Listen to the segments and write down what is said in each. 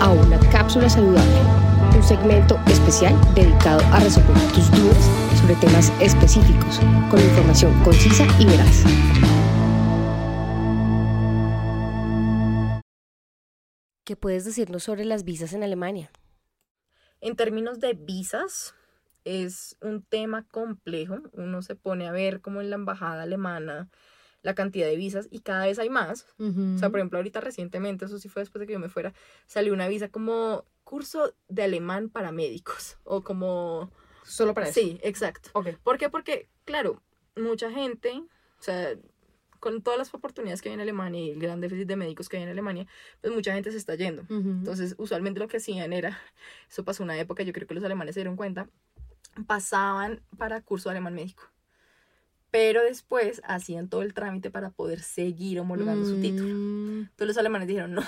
a una cápsula saludable, un segmento especial dedicado a resolver tus dudas sobre temas específicos, con información concisa y veraz. ¿Qué puedes decirnos sobre las visas en Alemania? En términos de visas, es un tema complejo. Uno se pone a ver como en la embajada alemana la cantidad de visas y cada vez hay más. O sea, por ejemplo, ahorita recientemente, eso sí fue después de que yo me fuera, salió una visa como curso de alemán para médicos o como... Solo para eso. Sí, exacto. Ok. ¿Por qué? Porque, claro, mucha gente, o sea, con todas las oportunidades que hay en Alemania y el gran déficit de médicos que hay en Alemania, pues mucha gente se está yendo. Entonces, usualmente lo que hacían era, eso pasó una época, yo creo que los alemanes se dieron cuenta, pasaban para curso de alemán médico. Pero después hacían todo el trámite para poder seguir homologando su título. Mm, Entonces los alemanes dijeron, no,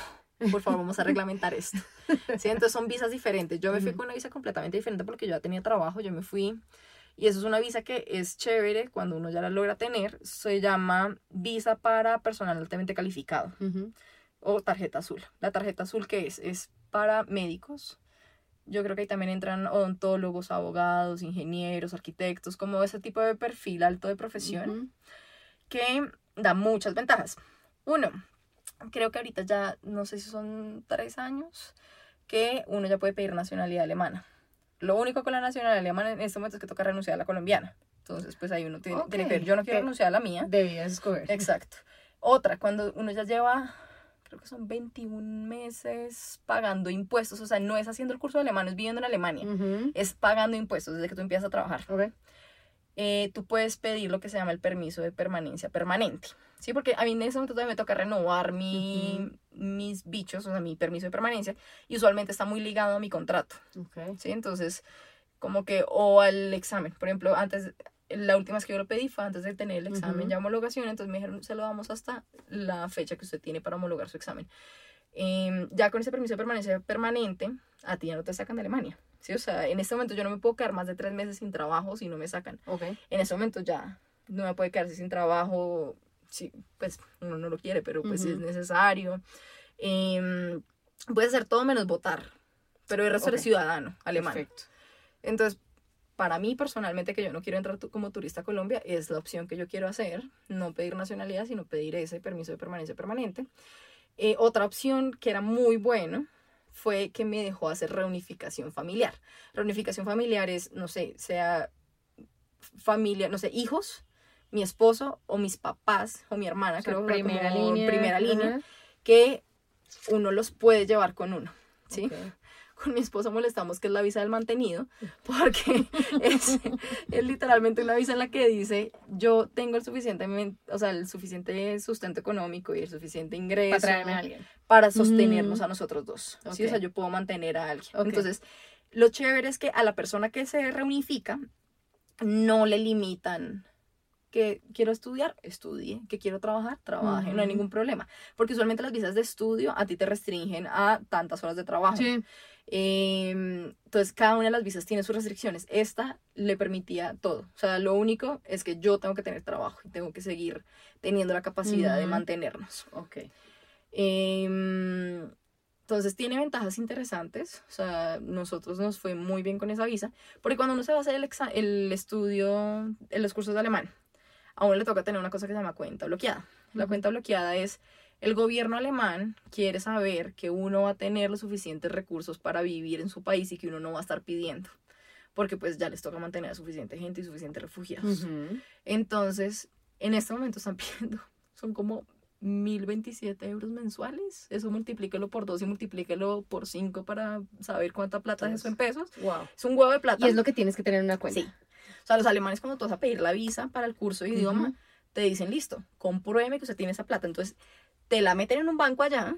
por favor, vamos a reglamentar esto. ¿Sí? Entonces son visas diferentes. Yo me fui con una visa completamente diferente porque yo ya tenía trabajo, yo me fui. Y eso es una visa que es chévere cuando uno ya la logra tener. Se llama visa para personal altamente calificado ujú. o tarjeta azul. La tarjeta azul que es es para médicos. Yo creo que ahí también entran odontólogos, abogados, ingenieros, arquitectos, como ese tipo de perfil alto de profesión Ujú. que da muchas ventajas. Uno, creo que ahorita ya, no sé si son tres años, que uno ya puede pedir nacionalidad alemana. Lo único con la nacionalidad alemana en este momento es que toca renunciar a la colombiana. Entonces, pues ahí uno tiene, tiene que ver. Yo no quiero renunciar a la mía. Debías escoger. Exacto. Otra, cuando uno ya lleva, creo que son 21 meses pagando impuestos, o sea, no es haciendo el curso de alemán, es viviendo en Alemania, es pagando impuestos desde que tú empiezas a trabajar. Ok. Eh, tú puedes pedir lo que se llama el permiso de permanencia permanente. Sí, porque a mí en ese momento todavía me toca renovar mi, mis bichos, o sea, mi permiso de permanencia, y usualmente está muy ligado a mi contrato. ¿sí? Entonces, como que, o al examen. Por ejemplo, antes, la última vez que yo lo pedí fue antes de tener el examen Ujú. de homologación, entonces me dijeron, se lo damos hasta la fecha que usted tiene para homologar su examen. Em, ya con ese permiso de permanencia permanente, a ti ya no te sacan de Alemania. ¿sí? O sea, en este momento yo no me puedo quedar más de tres meses sin trabajo si no me sacan. Ok. En ese momento ya no me puede quedarse sin trabajo, si, pues uno no lo quiere, pero pues si es necesario. Em, puede hacer todo menos votar, pero el resto Ok. eres ciudadano alemán. Perfecto. Entonces, para mí personalmente, que yo no quiero entrar como turista a Colombia, es la opción que yo quiero hacer, no pedir nacionalidad, sino pedir ese permiso de permanencia permanente. Eh, otra opción que era muy bueno fue que me dejó hacer reunificación familiar. Reunificación familiar es, no sé, sea familia, no sé, hijos, mi esposo o mis papás o mi hermana, O sea, creo que era primera línea. primera línea, Ajá. que uno los puede llevar con uno, ¿sí? Ok. Con mi esposa molestamos que es la visa del mantenido, porque es, es literalmente una visa en la que dice, yo tengo el suficiente, o sea, el suficiente sustento económico y el suficiente ingreso Para traerme a alguien. para sostenernos Mm. a nosotros dos. ¿sí? Ok. O sea, yo puedo mantener a alguien. Entonces, lo chévere es que a la persona que se reunifica no le limitan que quiero estudiar, estudie, que quiero trabajar, trabaje, no hay ningún problema. Porque usualmente las visas de estudio a ti te restringen a tantas horas de trabajo. Sí. Em, entonces, cada una de las visas tiene sus restricciones. Esta le permitía todo. O sea, lo único es que yo tengo que tener trabajo y tengo que seguir teniendo la capacidad de mantenernos. Ok. Em, entonces, tiene ventajas interesantes. O sea, nosotros nos fue muy bien con esa visa. Porque cuando uno se va a hacer el, el estudio en los cursos de alemán, a uno le toca tener una cosa que se llama cuenta bloqueada. La cuenta bloqueada es el gobierno alemán quiere saber que uno va a tener los suficientes recursos para vivir en su país y que uno no va a estar pidiendo. Porque pues ya les toca mantener a suficiente gente y suficientes refugiados. Entonces, en este momento están pidiendo, son como 1027 euros mensuales. Eso multiplíquelo por dos y multiplíquelo por cinco para saber cuánta plata es eso en pesos. Wow. Es un huevo de plata. Y es lo que tienes que tener en una cuenta. Sí. O sea, los alemanes cuando tú vas a pedir la visa para el curso de idioma, te dicen, listo, compruébeme que usted tiene esa plata. Entonces, te la meten en un banco allá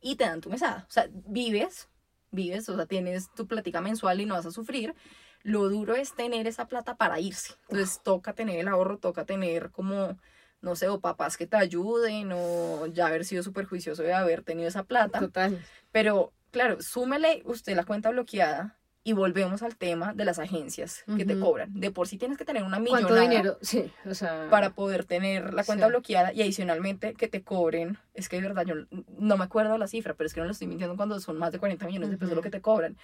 y te dan tu mesada. O sea, vives, vives, o sea, tienes tu plática mensual y no vas a sufrir. Lo duro es tener esa plata para irse. Entonces, toca tener el ahorro, toca tener como, no sé, o papás que te ayuden, o ya haber sido súper juicioso de haber tenido esa plata. Total. Pero, claro, súmele usted la cuenta bloqueada Y volvemos al tema de las agencias que te cobran. De por sí tienes que tener una millonada. ¿Cuánto dinero? Sí, o sea... Para poder tener la cuenta bloqueada y adicionalmente que te cobren. Es que de verdad yo no me acuerdo la cifra, pero es que no lo estoy mintiendo cuando son más de 40 millones de pesos lo que te cobran.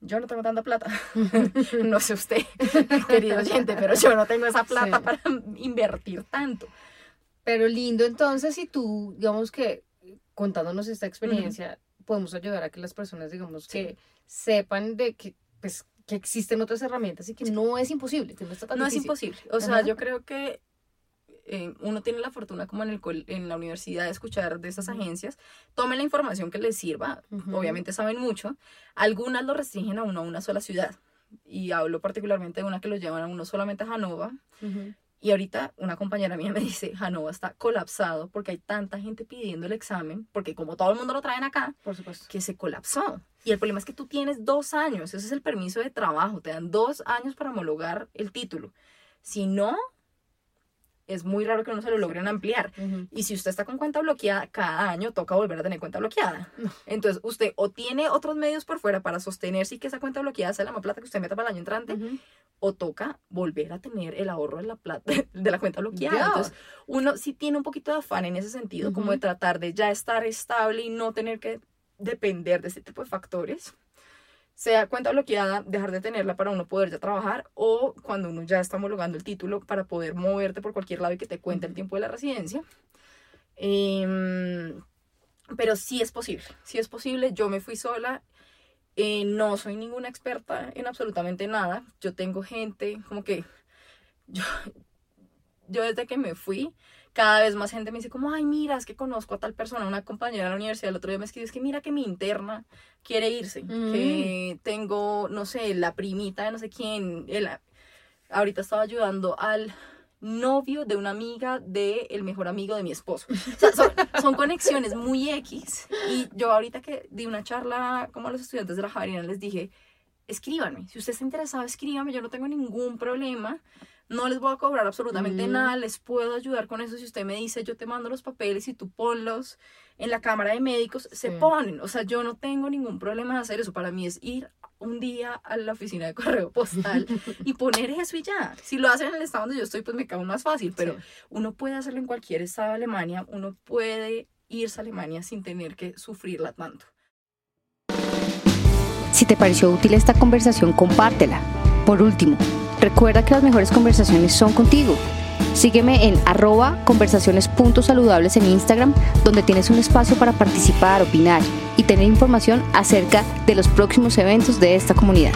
Yo no tengo tanta plata. no sé usted, querido oyente, pero yo no tengo esa plata para invertir tanto. Pero lindo entonces si tú, digamos que contándonos esta experiencia, podemos ayudar a que las personas, digamos, que sepan de que, pues, que existen otras herramientas y que no es imposible, que no está tan No es imposible. O sea, yo creo que eh, uno tiene la fortuna como en, el, en la universidad de escuchar de esas agencias, tomen la información que les sirva, obviamente saben mucho, algunas lo restringen a uno a una sola ciudad, y hablo particularmente de una que lo llevan a uno solamente a Hanova, y ahorita una compañera mía me dice, Hanova está colapsado porque hay tanta gente pidiendo el examen, porque como todo el mundo lo traen acá, Por supuesto. que se colapsó. Y el problema es que tú tienes dos años, ese es el permiso de trabajo, te dan dos años para homologar el título. Si no, es muy raro que no se lo logren ampliar. Y si usted está con cuenta bloqueada, cada año toca volver a tener cuenta bloqueada. Entonces, usted o tiene otros medios por fuera para sostenerse y que esa cuenta bloqueada sea la más plata que usted meta para el año entrante, o toca volver a tener el ahorro de la plata de la cuenta bloqueada. Entonces, uno sí tiene un poquito de afán en ese sentido, como de tratar de ya estar estable y no tener que depender de este tipo de factores sea cuenta bloqueada, dejar de tenerla para uno poder ya trabajar o cuando uno ya está homologando el título para poder moverte por cualquier lado y que te cuente el tiempo de la residencia. Em, pero sí es posible, sí es posible. Yo me fui sola, eh, no soy ninguna experta en absolutamente nada. Yo tengo gente como que yo, yo desde que me fui, cada vez más gente me dice como, ay, mira, es que conozco a tal persona, una compañera de la universidad, el otro día me escribió, es que mira que mi interna quiere irse, que mm. tengo, no sé, la primita de no sé quién, el, ahorita estaba ayudando al novio de una amiga de el mejor amigo de mi esposo. O sea, son, son, conexiones muy X. Y yo ahorita que di una charla como a los estudiantes de la Javeriana les dije, escríbanme, si usted está interesado, escríbame, yo no tengo ningún problema no les voy a cobrar absolutamente nada, les puedo ayudar con eso si usted me dice, yo te mando los papeles y tú ponlos en la cámara de médicos, se ponen, o sea, yo no tengo ningún problema de hacer eso, para mí es ir un día a la oficina de correo postal y poner eso y ya. Si lo hacen en el estado donde yo estoy, pues me cago más fácil, pero uno puede hacerlo en cualquier estado de Alemania, uno puede irse a Alemania sin tener que sufrirla tanto. Si te pareció útil esta conversación, compártela. Por último, Recuerda que las mejores conversaciones son contigo. Sígueme en arroba conversaciones.saludables en Instagram, donde tienes un espacio para participar, opinar y tener información acerca de los próximos eventos de esta comunidad.